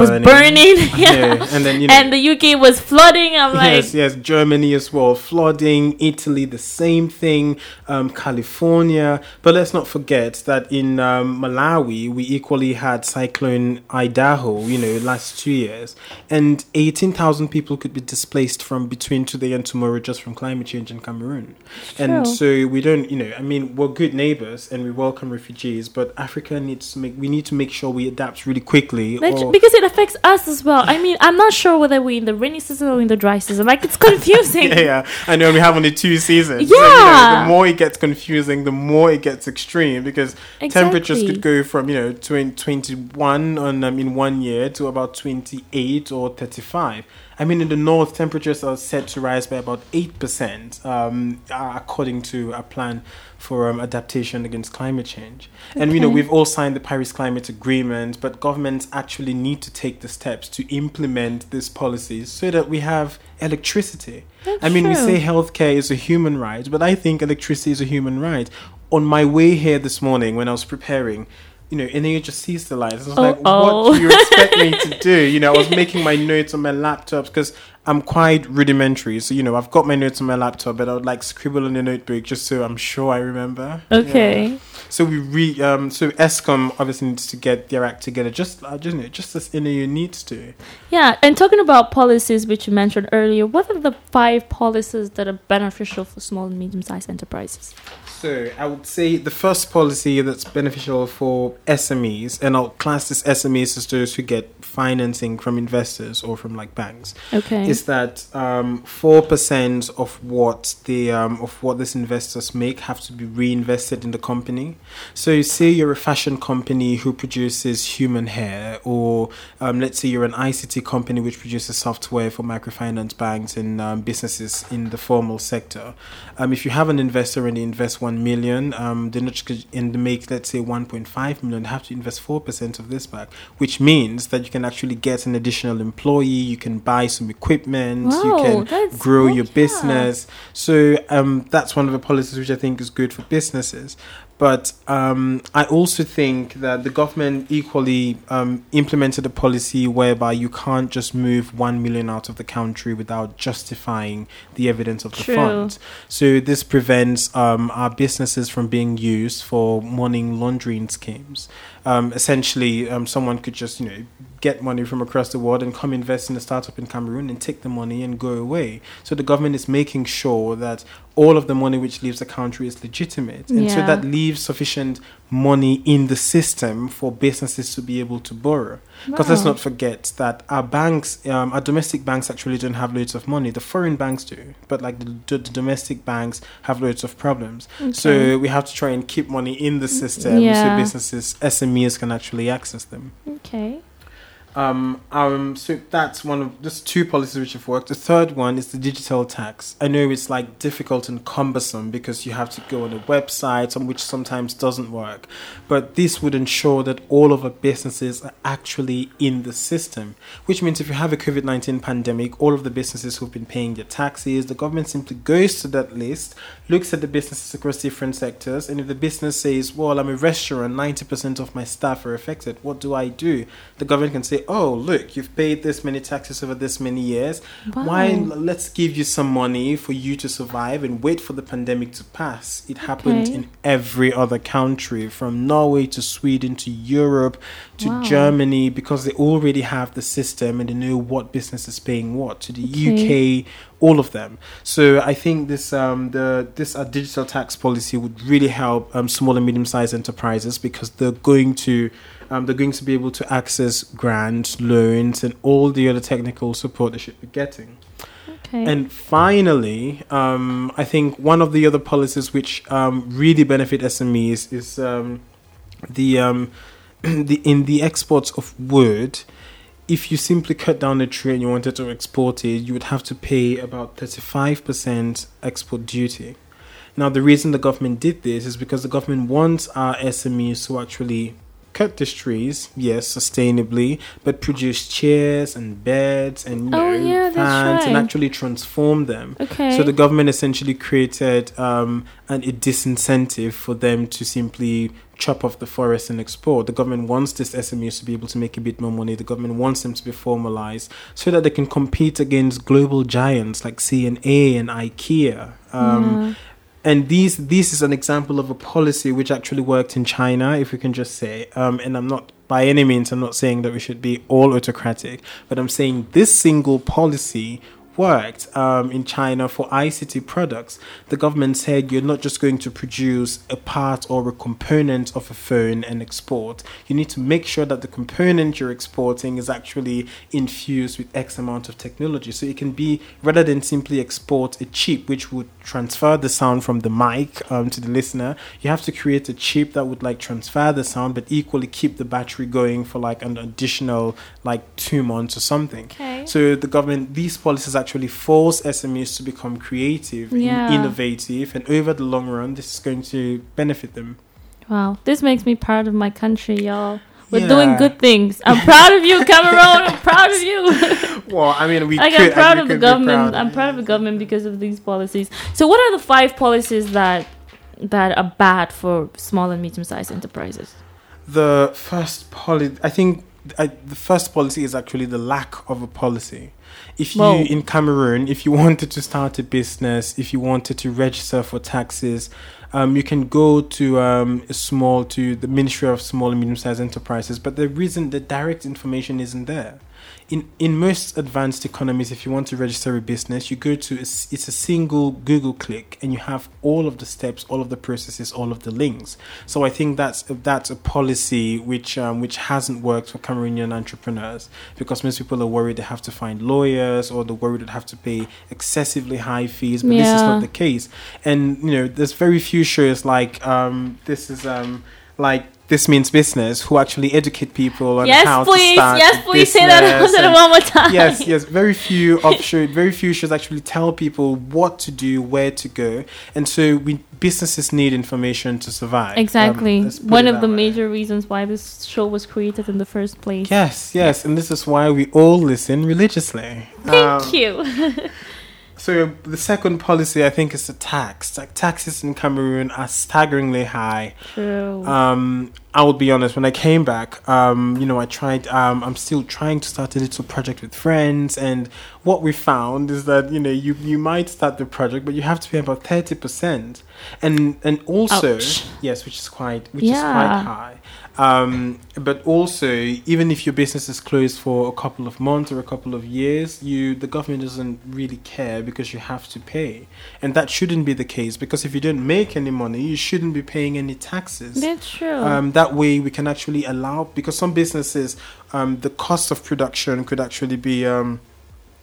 was Burning. burning, yeah, Yeah, and then you know. and the UK was flooding. I'm like, yes, yes, Germany as well, flooding, Italy, the same thing, um, California. But let's not forget that in um, Malawi, we equally had Cyclone Idai, you know, last two years, and 18,000 people could be displaced from between today and tomorrow just from climate change in Cameroon. And so we don't, you know, I mean, we're good neighbors and we welcome refugees, but Africa needs to make, we need to make sure we adapt really quickly. Or- because it affects us as well. I mean, I'm not sure whether we're in the rainy season or in the dry season. Like, it's confusing. yeah, yeah. I know we have only two seasons. So, you know, Yeah. the more it gets confusing, the more it gets extreme because temperatures could go from, you know, 20, 21 on, um, in one year to about 28 or 35. I mean, in the north, temperatures are set to rise by about 8%, um, uh, according to a plan for um, adaptation against climate change. And, you know, we've all signed the Paris Climate Agreement, but governments actually need to take the steps to implement these policies so that we have electricity. That's I mean, we say healthcare is a human right, but I think electricity is a human right. On my way here this morning, when I was preparing, you know, and then you just sees the lights. I was like, Uh-oh. what do you expect me to do? You know, I was making my notes on my laptop because I'm quite rudimentary. So, you know, I've got my notes on my laptop, but I would like scribble on the notebook just so I'm sure I remember. Yeah. Okay. So we re um so Eskom obviously needs to get their act together, just uh, just you know, just as Eneo needs to. Yeah, and talking about policies which you mentioned earlier, what are the five policies that are beneficial for small and medium sized enterprises? So I would say the first policy that's beneficial for SMEs, and I'll class this SMEs as those who get financing from investors or from like banks, Okay. is that um, four percent of what the um, of what these investors make have to be reinvested in the company. So say you're a fashion company who produces human hair, or um, let's say you're an ICT company which produces software for microfinance banks and um, businesses in the formal sector. Um, if you have an investor and they invest one million, um, they're not and make let's say 1.5 million, have to invest four percent of this back, which means that you can actually get an additional employee, you can buy some equipment, you can grow your yeah. business. So um, that's one of the policies which I think is good for businesses. But um, I also think that the government equally um, implemented a policy whereby you can't just move one million out of the country without justifying the evidence of the True. funds. So this prevents um, our businesses from being used for money laundering schemes. Um, essentially, um, someone could just you know get money from across the world and come invest in a startup in Cameroon and take the money and go away. So the government is making sure that all of the money which leaves the country is legitimate, and so that leaves sufficient money in the system for businesses to be able to borrow. Because let's not forget that our banks, um, our domestic banks actually don't have loads of money. The foreign banks do, but like the, the, the domestic banks have loads of problems. Okay. So we have to try and keep money in the system Yeah. so businesses, SMEs can actually access them. Okay. Um, um, so that's one of just two policies which have worked. The third one is the digital tax. I know it's like difficult and cumbersome because you have to go on a website, which sometimes doesn't work. But this would ensure that all of our businesses are actually in the system, which means if you have a COVID nineteen pandemic, all of the businesses who've been paying their taxes, the government simply goes to that list, looks at the businesses across different sectors, and if the business says, "Well, I'm a restaurant, ninety percent of my staff are affected. What do I do?" The government can say, "Oh, look, you've paid this many taxes over this many years. Why? Let's give you some money for you to survive and wait for the pandemic to pass." It happened Okay. in every other country, from Norway to Sweden to Europe to Wow. Germany, because they already have the system and they know what business is paying what. To the Okay. UK, all of them. So I think this um, the this uh, digital tax policy would really help um, small and medium sized enterprises because they're going to um, they're going to be able to access grants, loans, and all the other technical support they should be getting. Okay. And finally, um, I think one of the other policies which um, really benefit SMEs is um, the um, the in the exports of wood. If you simply cut down a tree and you wanted to export it, you would have to pay about thirty five percent export duty. Now, the reason the government did this is because the government wants our SMEs to actually cut these trees, yes, sustainably, but produce chairs and beds and you know, Oh, yeah, that's fans and actually transform them. Okay. So the government essentially created um, an, a disincentive for them to simply chop off the forest and export. The government wants these SMEs to be able to make a bit more money. The government wants them to be formalized so that they can compete against global giants like CNA and IKEA. Um, and these this is an example of a policy which actually worked in China, if we can just say. Um, and I'm not by any means I'm not saying that we should be all autocratic, but I'm saying this single policy worked um, in China for ICT products. The government said you're not just going to produce a part or a component of a phone and export. You need to make sure that the component you're exporting is actually infused with X amount of technology. So it can be rather than simply export a chip which would transfer the sound from the mic um, to the listener, you have to create a chip that would like transfer the sound but equally keep the battery going for like an additional like two months or something. Okay. So the government, these policies actually force SMEs to become creative, and innovative, and over the long run, this is going to benefit them. Wow, this makes me proud of my country, y'all. We're Yeah. doing good things. I'm proud of you, Cameroon. I'm proud of you. Well, I mean, we like could, I'm proud of the government. proud. I'm proud of the government because of these policies. So, what are the five policies that that are bad for small and medium-sized enterprises? the first policy i think I, the first policy is actually the lack of a policy if you in cameroon if you wanted to start a business if you wanted to register for taxes um, you can go to um, small to the ministry of small and medium-sized enterprises but the reason the direct information isn't there in in most advanced economies if you want to register a business you go to a it's a single google click and you have all of the steps all of the processes all of the links. So i think that's that's a policy which um, which hasn't worked for cameroonian entrepreneurs because most people are worried they have to find lawyers or they're worried they have to pay excessively high fees but this is not the case. And you know there's very few shows like um this is um like this means business who actually educate people on yes, how please. to start Yes, please say that, say that one more time. yes, yes. Very few offshore, very few shows actually tell people what to do, where to go, and so we businesses need information to survive. Um, Exactly. let's One of the way. major reasons why this show was created in the first place. Yes, yes, and this is why we all listen religiously. Thank Um, you. So the second policy, I think, is the tax. Like taxes in Cameroon are staggeringly high. True. Um, I will be honest. When I came back, um, you know, I tried. Um, I'm still trying to start a little project with friends, and what we found is that you know, you you might start the project, but you have to pay about thirty percent, and and also Ouch. yes, which is quite which is quite high. Um, but also, even if your business is closed for a couple of months or a couple of years, you the government doesn't really care because you have to pay, and that shouldn't be the case. Because if you don't make any money, you shouldn't be paying any taxes. That's true. Um, that way, we can actually allow because some businesses, um, the cost of production could actually be um,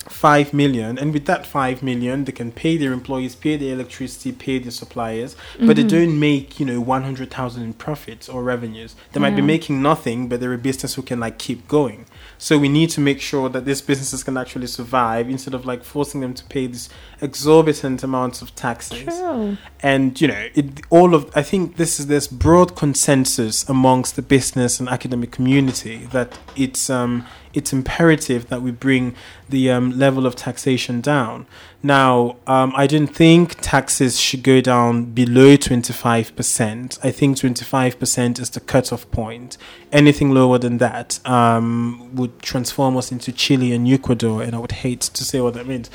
five million, and with that five million, they can pay their employees, pay their electricity, pay their suppliers, but they Mhm. don't make you know one hundred thousand in profits or revenues. They might be making nothing, but they're a business who can like keep going. So we need to make sure that these businesses can actually survive instead of like forcing them to pay these exorbitant amounts of taxes True. and you know it all of i think this is this broad consensus amongst the business and academic community that it's um it's imperative that we bring the um, level of taxation down. Now um, i don't think taxes should go down below 25% i think 25% is the cutoff point. Anything lower than that um, would transform us into chile and ecuador and i would hate to say what that means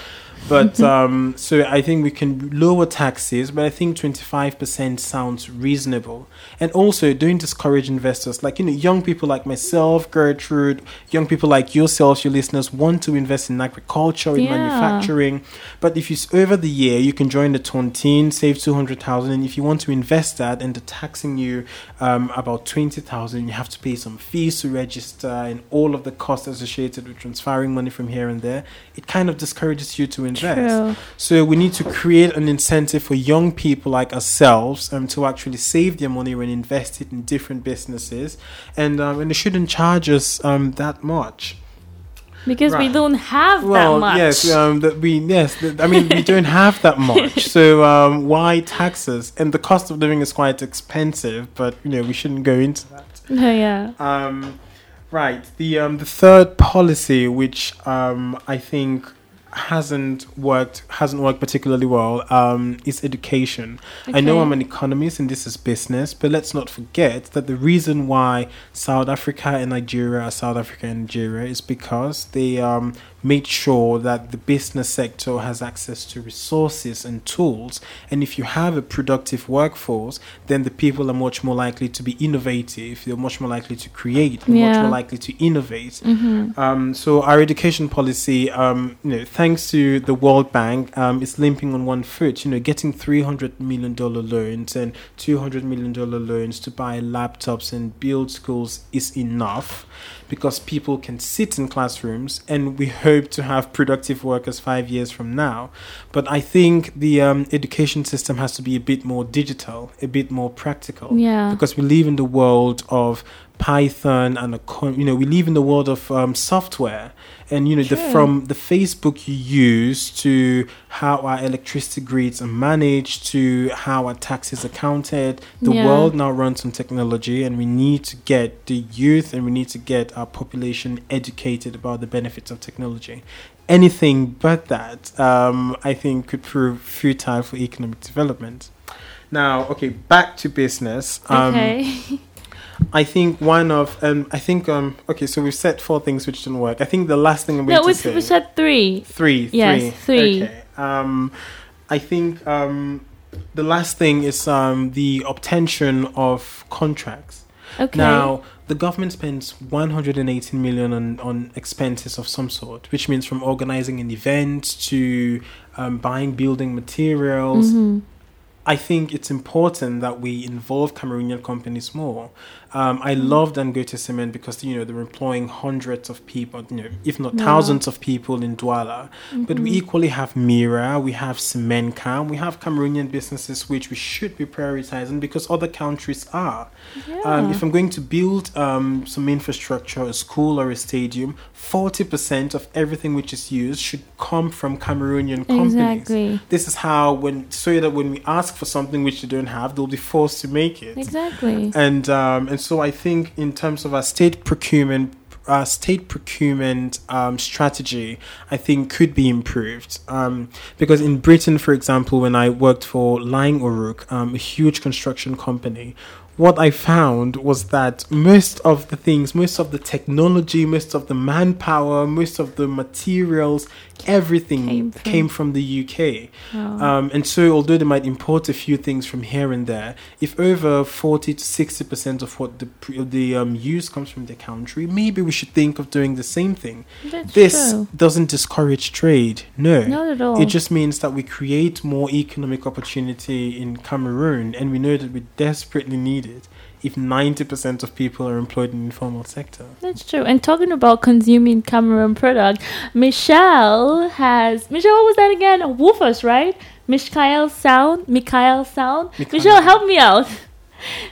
but um, so I think we can lower taxes, but I think 25% sounds reasonable. And also, don't discourage investors. Like, you know, young people like myself, Gertrude, young people like yourselves, your listeners, want to invest in agriculture, in Yeah. manufacturing. But if it's over the year, you can join the tontine, save 200,000. And if you want to invest that and they're taxing you um, about 20,000, you have to pay some fees to register and all of the costs associated with transferring money from here and there. It kind of discourages you to invest. True. So we need to create an incentive for young people like ourselves um, to actually save their money and invest it in different businesses, and um, and they shouldn't charge us um, that much. Because we don't have Well, that much. yes, um, that we yes, that, I mean we don't have that much. So um, why taxes? And the cost of living is quite expensive, but you know we shouldn't go into that. yeah. Um, right. The um, the third policy, which um, I think hasn't worked hasn't worked particularly well um, is education. I know I'm an economist and this is business, but let's not forget that the reason why South Africa and Nigeria are South Africa and Nigeria is because they um, made sure that the business sector has access to resources and tools. And if you have a productive workforce, then the people are much more likely to be innovative. They're much more likely to create. yeah. Much more likely to innovate. Mm-hmm. Um, so our education policy, um, you know, thanks to the World Bank, um, is limping on one foot. You know, getting three hundred million dollar loans and two hundred million dollar loans to buy laptops and build schools is enough, because people can sit in classrooms, and we hope to have productive workers five years from now. But I think the um, education system has to be a bit more digital, a bit more practical Yeah. because we live in the world of Python and a you know we live in the world of um, software. And you know the from the Facebook you use to how our electricity grids are managed to how our taxes are counted. The Yeah. world now runs on technology and we need to get the youth and we need to get our population educated about the benefits of technology. Anything but that um, I think could prove futile for economic development. Now okay back to business. Um, okay. I think one of um I think um okay so we've said four things which didn't work. I think the last thing I'm going no, to we, say we said three. three Yes, three. Okay. Um I think um the last thing is um the obtention of contracts. Okay. Now the government spends 118 million on, on expenses of some sort, which means from organizing an event to um, buying building materials, Mhm. I think it's important that we involve Cameroonian companies more. Um, I love Dangote Cement because you know they're employing hundreds of people, you know, if not Yeah. thousands of people in Douala. But we Mhm. equally have Mira, we have Cimencam, we have Cameroonian businesses which we should be prioritizing because other countries are. Um, if I'm going to build um, some infrastructure, a school or a stadium, 40% of everything which is used should come from Cameroonian companies. Exactly. This is how when so that when we ask for something which they don't have, they'll be forced to make it. Exactly. And um, and so I think in terms of our state procurement. Our state procurement um, strategy, I think, could be improved. Um, because in Britain, for example, when I worked for Laing O'Rourke, um, a huge construction company, what I found was that most of the things, most of the technology, most of the manpower, most of the materials, everything Came came from- from, the UK. Oh. Um, and so, although they might import a few things from here and there, if over 40 to 60 percent of what the the um, use comes from the country, maybe we should think of doing the same thing. That's This true. doesn't discourage trade, no. Not at all. It just means that we create more economic opportunity in Cameroon, and we know that we desperately need it. If 90% of people are employed in the informal sector. That's true. And talking about consuming Cameroon product, Michelle has Michelle. What was that again? Woofers, right? Michael Sound. Michael Sound. Mikhail. Michelle, help me out.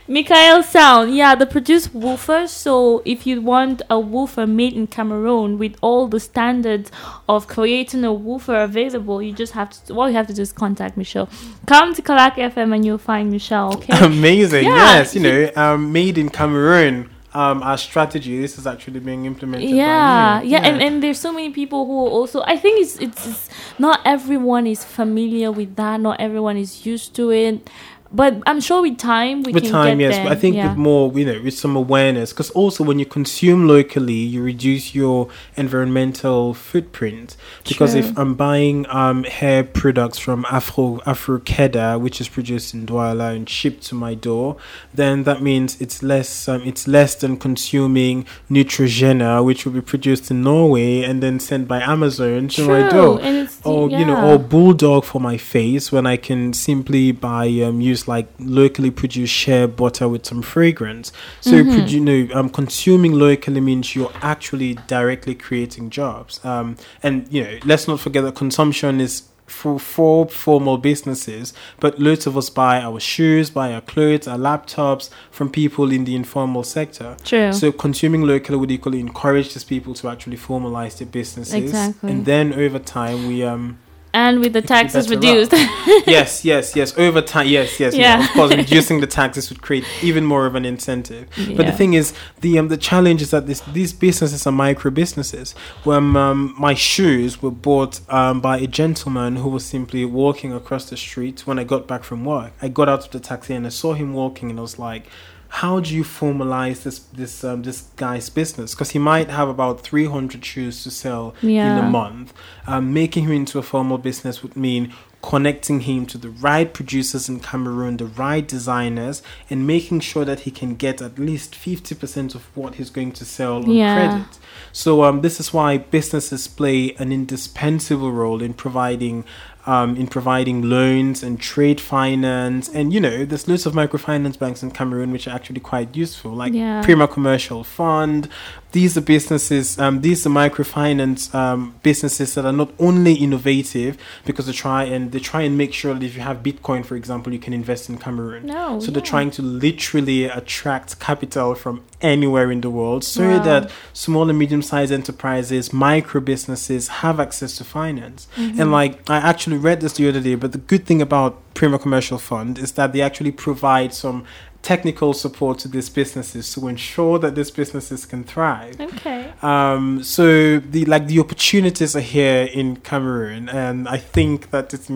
Michael Sound. Yeah, they produce woofers. So if you want a woofer made in Cameroon with all the standards of creating a woofer available, you just have to. All you have to do is contact Michelle. Come to Kalak FM and you'll find Michelle. Okay. Amazing, Yeah. yes. You know, um, made in Cameroon. Um, our strategy. This is actually being implemented. yeah, by you. yeah, and, and there's so many people who also. I think it's, it's it's not everyone is familiar with that. Not everyone is used to it, but I'm sure with time we with can time, get yes. there. But I think yeah. with more, you know, with some awareness, because also when you consume locally, you reduce your environmental footprint. Because if I'm buying um, hair products from Afro Afro Keda, which is produced in Douala and shipped to my door, then that means it's less um, it's less than consuming Neutrogena, which will be produced in Norway and then sent by Amazon to my door or you know or bulldog for my face when i can simply buy um use like locally produced shea butter with some fragrance so Mm-hmm. produ- you know um consuming locally means you're actually directly creating jobs um and you know let's not forget that consumption is for, for formal businesses, but loads of us buy our shoes, buy our clothes, our laptops from people in the informal sector. True. So consuming locally would equally encourage these people to actually formalize their businesses, Exactly. and then over time we um And with the taxes reduced. yes, yes, yes. Over time, yes, yes, yeah. Yeah. Of course, reducing the taxes would create even more of an incentive. But the thing is, the um, the challenge is that this, these businesses are micro businesses. When um, my shoes were bought um, by a gentleman who was simply walking across the street when I got back from work, I got out of the taxi and I saw him walking, and I was like. How do you formalize this this um, this guy's business? Because he might have about three hundred shoes to sell in a month. Um, making him into a formal business would mean connecting him to the right producers in Cameroon, the right designers, and making sure that he can get at least 50% of what he's going to sell on Yeah. credit. So um, this is why businesses play an indispensable role in providing um, in providing loans and trade finance, and you know, there's loads of microfinance banks in Cameroon which are actually quite useful, like Yeah. Prima Commercial Fund. These are businesses. Um, these are microfinance um, businesses that are not only innovative because they try and they try and make sure that if you have Bitcoin, for example, you can invest in Cameroon. No, so they're trying to literally attract capital from anywhere in the world, so Wow. that small and medium-sized enterprises, micro businesses have access to finance. Mm-hmm. And like I actually read this the other day, but the good thing about Prima Commercial Fund is that they actually provide some technical support to these businesses to ensure that these businesses can thrive. okay. Um, so the like the opportunities are here in Cameroon, and I think that it's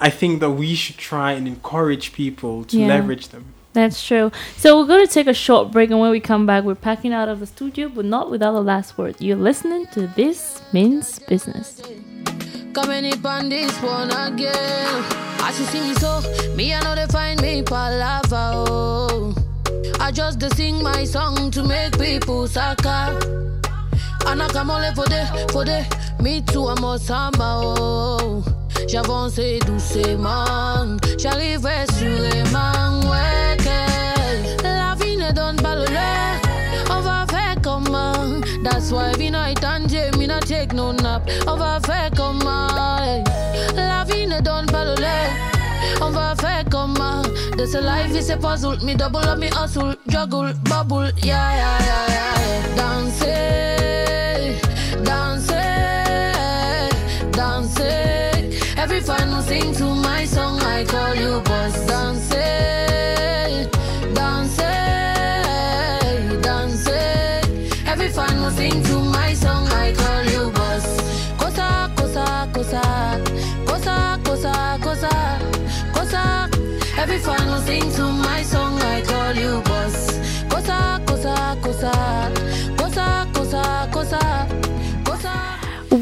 I think that we should try and encourage people to Yeah. leverage them. That's true. So we're going to take a short break, and when we come back, we're packing out of the studio, but not without a last word. You're listening to This Means Business. Coming up on this one again. As you see me so, me I know they find me palava. Oh. I just dey sing my song to make people sucker. And I come only for the, for the, me too I'm a samba. Oh. J'avance doucement, j'arriverai sûrement. Ouais, ne donne pas le lait. On va faire comment? That's why every night and day, me not take no nap. On va faire comment? La vie ne donne pas le lait. On va faire comment? This life is a puzzle. Me double up me hustle, juggle, bubble, yeah, yeah, yeah, yeah. Danser, danser, danser. Every will sing to my song. I call you boss. Danser, Every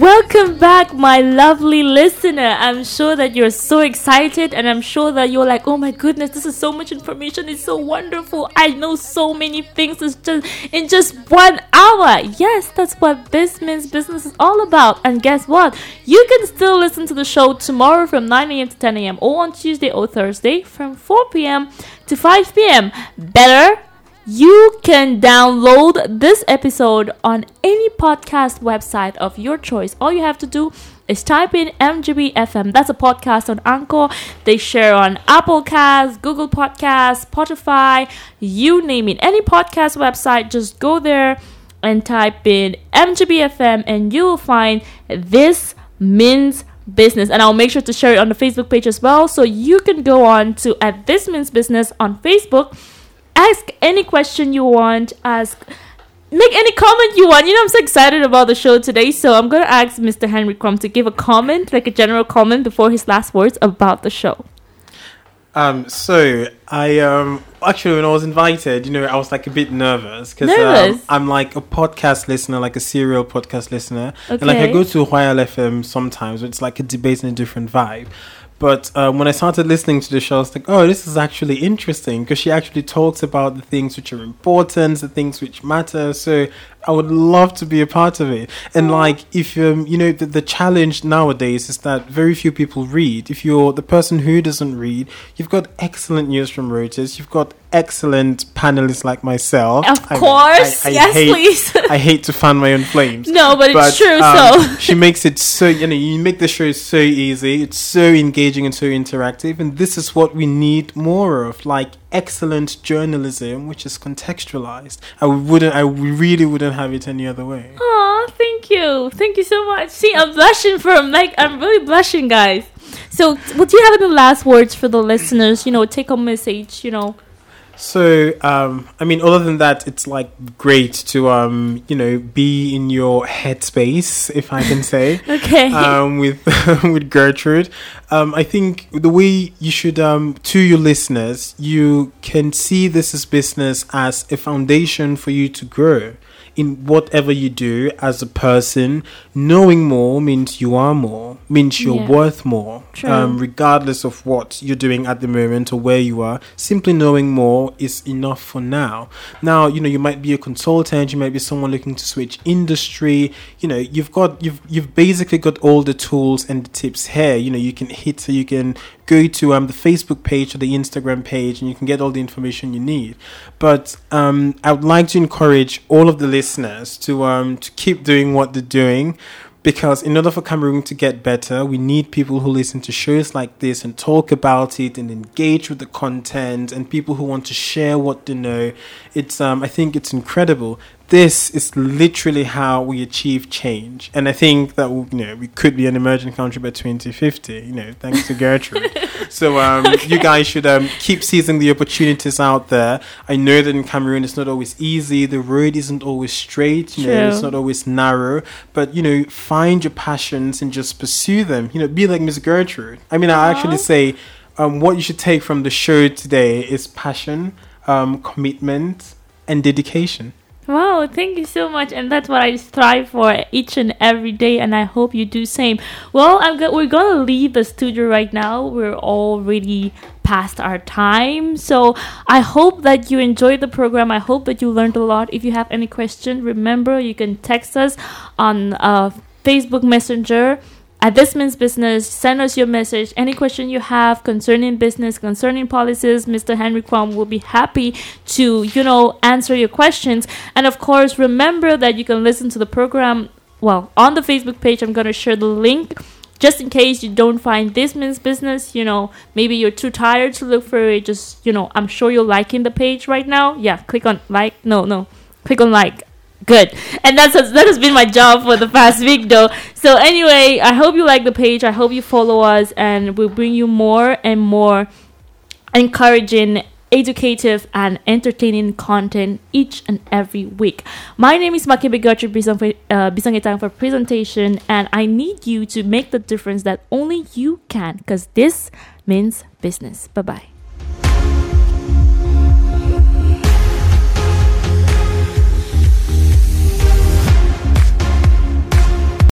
Welcome back, my lovely listener. I'm sure that you're so excited, and I'm sure that you're like, oh my goodness, this is so much information. It's so wonderful. I know so many things it's just in just one hour. Yes, that's what this means business is all about. And guess what? You can still listen to the show tomorrow from 9 a.m. to 10 a.m. or on Tuesday or Thursday from 4 p.m. to 5 p.m. Better you can download this episode on any podcast website of your choice. All you have to do is type in MGB FM. That's a podcast on Anchor. They share on Apple Cast, Google Podcasts, Spotify, you name it. Any podcast website, just go there and type in MGB FM and you will find this means business and I'll make sure to share it on the Facebook page as well so you can go on to at this means business on Facebook ask any question you want ask make any comment you want you know i'm so excited about the show today so i'm going to ask mr henry crumb to give a comment like a general comment before his last words about the show Um, so I um actually when I was invited, you know, I was like a bit nervous because um, I'm like a podcast listener, like a serial podcast listener, and like I go to Royal FM sometimes. It's like a debate in a different vibe. But um, when I started listening to the show, I was like, oh, this is actually interesting because she actually talks about the things which are important, the things which matter. So I would love to be a part of it. And like, if um, you know, the, the challenge nowadays is that very few people read. If you're the person who doesn't read, you've got excellent news from Reuters. You've got excellent panelists like myself. Of I course. Yes, hate, please. I hate to fan my own flames. No, but it's true, um, so. she makes it so you know you make the show so easy. It's so engaging and so interactive, and this is what we need more of. Like excellent journalism, which is contextualized. I wouldn't. I really wouldn't have it any other way. Aw, thank you. Thank you so much. See, I'm blushing from like I'm really blushing, guys. So, what do you have any last words for the listeners? You know, take home message. You know, So, um, I mean, other than that, it's like great to, um, you know, be in your headspace, if I can say, okay. um, with with Gertrude. Um, I think the way you should, um, to your listeners, you can see this as business as a foundation for you to grow in whatever you do as a person. Knowing more means you are more, means you're Yeah. worth more, True. um, regardless of what you're doing at the moment or where you are. Simply knowing more is enough for now. Now, you know, you might be a consultant, you might be someone looking to switch industry. You know, you've got you've you've basically got all the tools and the tips here. You know, you can hit so you can go to um the Facebook page or the Instagram page and you can get all the information you need. But um I would like to encourage all of the listeners to um to keep doing what they're doing because in order for Cameroon to get better, we need people who listen to shows like this and talk about it and engage with the content and people who want to share what they know. It's um I think it's incredible. This is literally how we achieve change, and I think that you know we could be an emerging country by 2050. You know, thanks to Gertrude. so um, you guys should um, keep seizing the opportunities out there. I know that in Cameroon it's not always easy. The road isn't always straight. You know, it's not always narrow. But you know, find your passions and just pursue them. You know, be like Miss Gertrude. I mean, I actually say um, what you should take from the show today is passion, um, commitment, and dedication. Wow, thank you so much, and that's what I strive for each and every day, and I hope you do same. Well, I'm go- we're gonna leave the studio right now. We're already past our time, so I hope that you enjoyed the program. I hope that you learned a lot. If you have any question, remember you can text us on uh, Facebook Messenger at this means business send us your message. Any question you have concerning business concerning policies mr henry Kouam will be happy to you know answer your questions. And of course remember that you can listen to the program well on the facebook page. I'm going to share the link just in case you don't find this means business you know maybe you're too tired to look for it. Just you know i'm sure you're liking the page right now. Yeah click on like no no click on like good. And that's that has been my job for the past week though. So anyway i hope you like the page. I hope you follow us and we'll bring you more and more encouraging educative and entertaining content each and every week. My name is Makebe Gertrude Bisang- uh, Bisangetang for presentation and i need you to make the difference that only you can because this means business. Bye bye